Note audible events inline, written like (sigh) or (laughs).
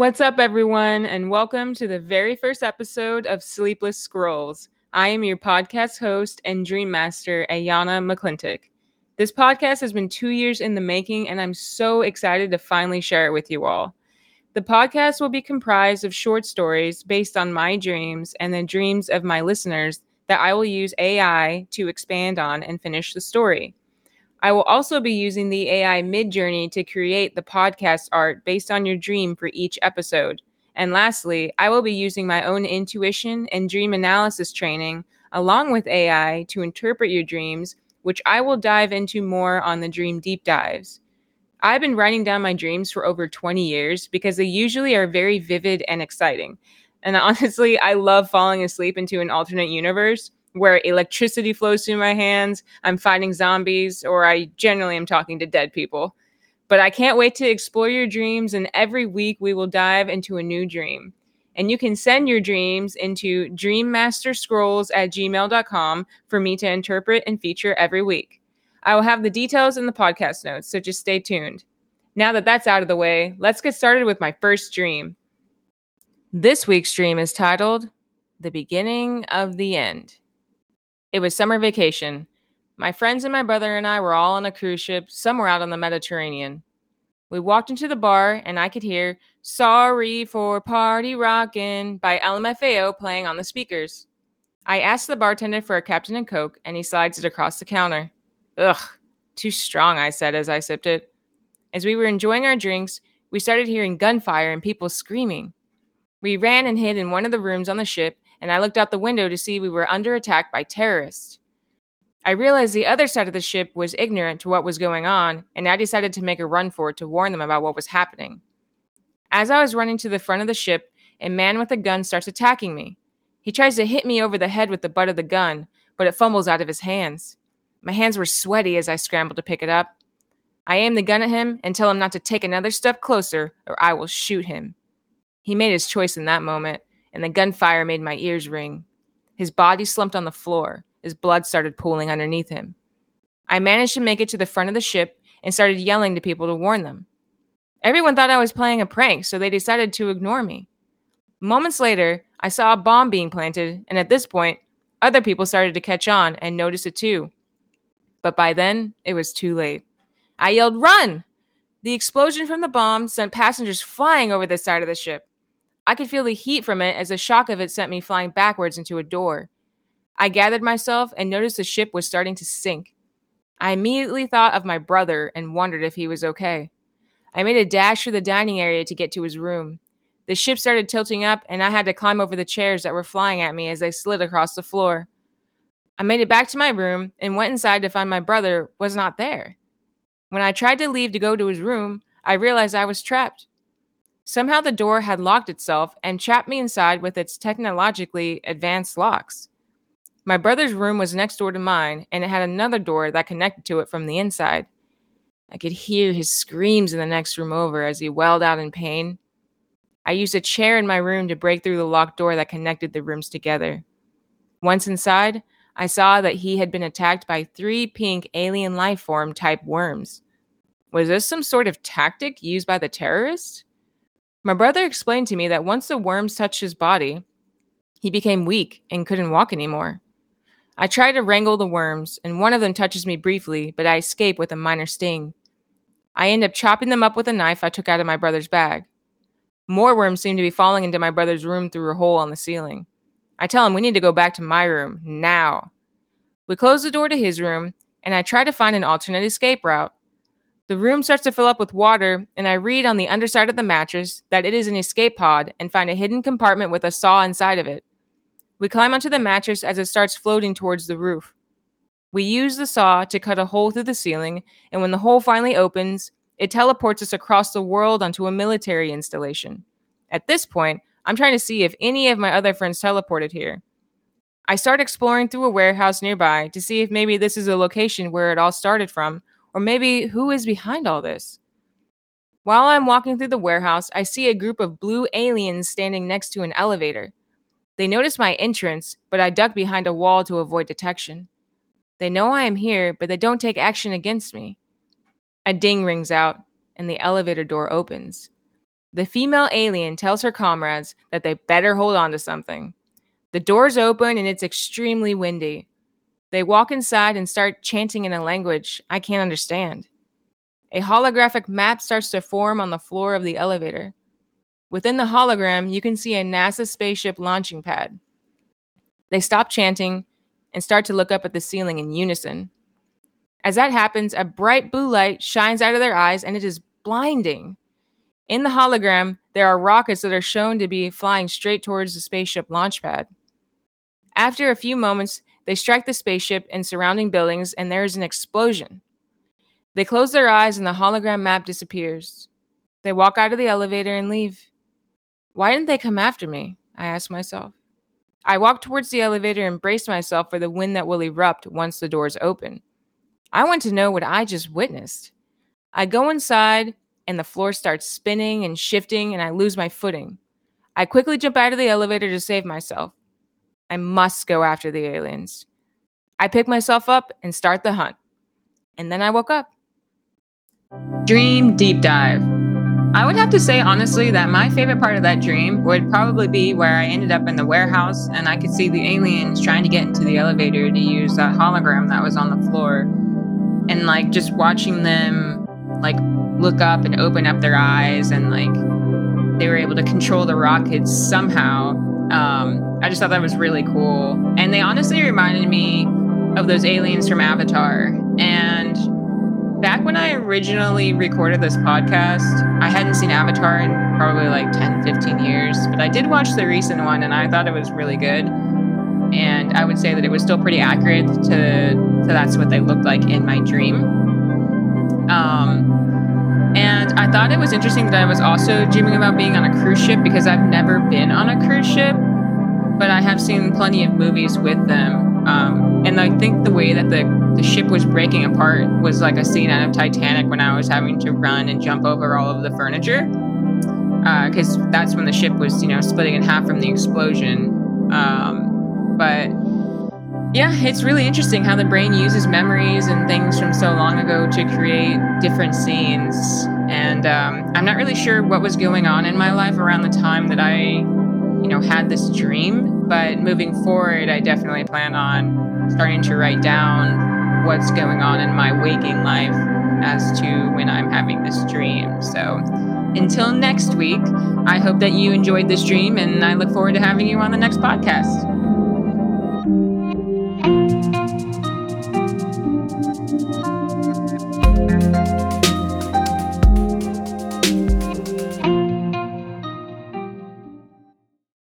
What's up, everyone, and welcome to the very first episode of Sleepless Scrolls. I am your podcast host and dream master, Ayana McClintock. This podcast has been two years in the making, and I'm so excited to finally share it with you all. The podcast will be comprised of short stories based on my dreams and the dreams of my listeners that I will use AI to expand on and finish the story. I will also be using the AI Midjourney to create the podcast art based on your dream for each episode. And lastly, I will be using my own intuition and dream analysis training along with AI to interpret your dreams, which I will dive into more on the dream deep dives. I've been writing down my dreams for over 20 years because they usually are very vivid and exciting. And (laughs) honestly, I love falling asleep into an alternate universe where electricity flows through my hands, I'm fighting zombies, or I generally am talking to dead people. But I can't wait to explore your dreams, and every week we will dive into a new dream. And you can send your dreams into dreammasterscrolls at gmail.com for me to interpret and feature every week. I will have the details in the podcast notes, so just stay tuned. Now that that's out of the way, let's get started with my first dream. This week's dream is titled The Beginning of the End. It was summer vacation. My friends and my brother and I were all on a cruise ship somewhere out on the Mediterranean. We walked into the bar and I could hear Sorry for Party Rockin' by LMFAO playing on the speakers. I asked the bartender for a Captain and Coke and he slides it across the counter. Ugh, too strong, I said as I sipped it. As we were enjoying our drinks, we started hearing gunfire and people screaming. We ran and hid in one of the rooms on the ship and I looked out the window to see we were under attack by terrorists. I realized the other side of the ship was ignorant to what was going on, and I decided to make a run for it to warn them about what was happening. As I was running to the front of the ship, a man with a gun starts attacking me. He tries to hit me over the head with the butt of the gun, but it fumbles out of his hands. My hands were sweaty as I scrambled to pick it up. I aim the gun at him and tell him not to take another step closer or I will shoot him. He made his choice in that moment, and the gunfire made my ears ring. His body slumped on the floor. His blood started pooling underneath him. I managed to make it to the front of the ship and started yelling to people to warn them. Everyone thought I was playing a prank, so they decided to ignore me. Moments later, I saw a bomb being planted, and at this point, other people started to catch on and notice it too. But by then, it was too late. I yelled, Run! The explosion from the bomb sent passengers flying over the side of the ship. I could feel the heat from it as the shock of it sent me flying backwards into a door. I gathered myself and noticed the ship was starting to sink. I immediately thought of my brother and wondered if he was okay. I made a dash for the dining area to get to his room. The ship started tilting up, and I had to climb over the chairs that were flying at me as they slid across the floor. I made it back to my room and went inside to find my brother was not there. When I tried to leave to go to his room, I realized I was trapped. Somehow the door had locked itself and trapped me inside with its technologically advanced locks. My brother's room was next door to mine, and it had another door that connected to it from the inside. I could hear his screams in the next room over as he wailed out in pain. I used a chair in my room to break through the locked door that connected the rooms together. Once inside, I saw that he had been attacked by three pink alien life form type worms. Was this some sort of tactic used by the terrorists? My brother explained to me that once the worms touched his body, he became weak and couldn't walk anymore. I try to wrangle the worms, and one of them touches me briefly, but I escape with a minor sting. I end up chopping them up with a knife I took out of my brother's bag. More worms seem to be falling into my brother's room through a hole on the ceiling. I tell him we need to go back to my room now. We close the door to his room, and I try to find an alternate escape route. The room starts to fill up with water, and I read on the underside of the mattress that it is an escape pod and find a hidden compartment with a saw inside of it. We climb onto the mattress as it starts floating towards the roof. We use the saw to cut a hole through the ceiling, and when the hole finally opens, it teleports us across the world onto a military installation. At this point, I'm trying to see if any of my other friends teleported here. I start exploring through a warehouse nearby to see if maybe this is a location where it all started from or maybe who is behind all this? While I'm walking through the warehouse, I see a group of blue aliens standing next to an elevator. They notice my entrance, but I duck behind a wall to avoid detection. They know I am here, but they don't take action against me. A ding rings out, and the elevator door opens. The female alien tells her comrades that they better hold on to something. The doors open and it's extremely windy. They walk inside and start chanting in a language I can't understand. A holographic map starts to form on the floor of the elevator. Within the hologram, you can see a NASA spaceship launching pad. They stop chanting and start to look up at the ceiling in unison. As that happens, a bright blue light shines out of their eyes and it is blinding. In the hologram, there are rockets that are shown to be flying straight towards the spaceship launch pad. After a few moments, they strike the spaceship and surrounding buildings, and there is an explosion. They close their eyes, and the hologram map disappears. They walk out of the elevator and leave. Why didn't they come after me? I ask myself. I walk towards the elevator and brace myself for the wind that will erupt once the doors open. I want to know what I just witnessed. I go inside, and the floor starts spinning and shifting, and I lose my footing. I quickly jump out of the elevator to save myself. I must go after the aliens. I pick myself up and start the hunt. And then I woke up. Dream deep dive. I would have to say, honestly, that my favorite part of that dream would probably be where I ended up in the warehouse and I could see the aliens trying to get into the elevator to use that hologram that was on the floor. And like just watching them like look up and open up their eyes and like they were able to control the rockets somehow. Um, I just thought that was really cool. And they honestly reminded me of those aliens from Avatar. And back when I originally recorded this podcast, I hadn't seen Avatar in probably like 10, 15 years, but I did watch the recent one and I thought it was really good. And I would say that it was still pretty accurate to, to that's what they looked like in my dream. Um, and I thought it was interesting that I was also dreaming about being on a cruise ship because I've never been on a cruise ship but I have seen plenty of movies with them. Um, and I think the way that the, the ship was breaking apart was like a scene out of Titanic when I was having to run and jump over all of the furniture. Because uh, that's when the ship was, you know, splitting in half from the explosion. Um, but yeah, it's really interesting how the brain uses memories and things from so long ago to create different scenes. And um, I'm not really sure what was going on in my life around the time that I know, had this dream. But moving forward, I definitely plan on starting to write down what's going on in my waking life as to when I'm having this dream. So until next week, I hope that you enjoyed this dream and I look forward to having you on the next podcast.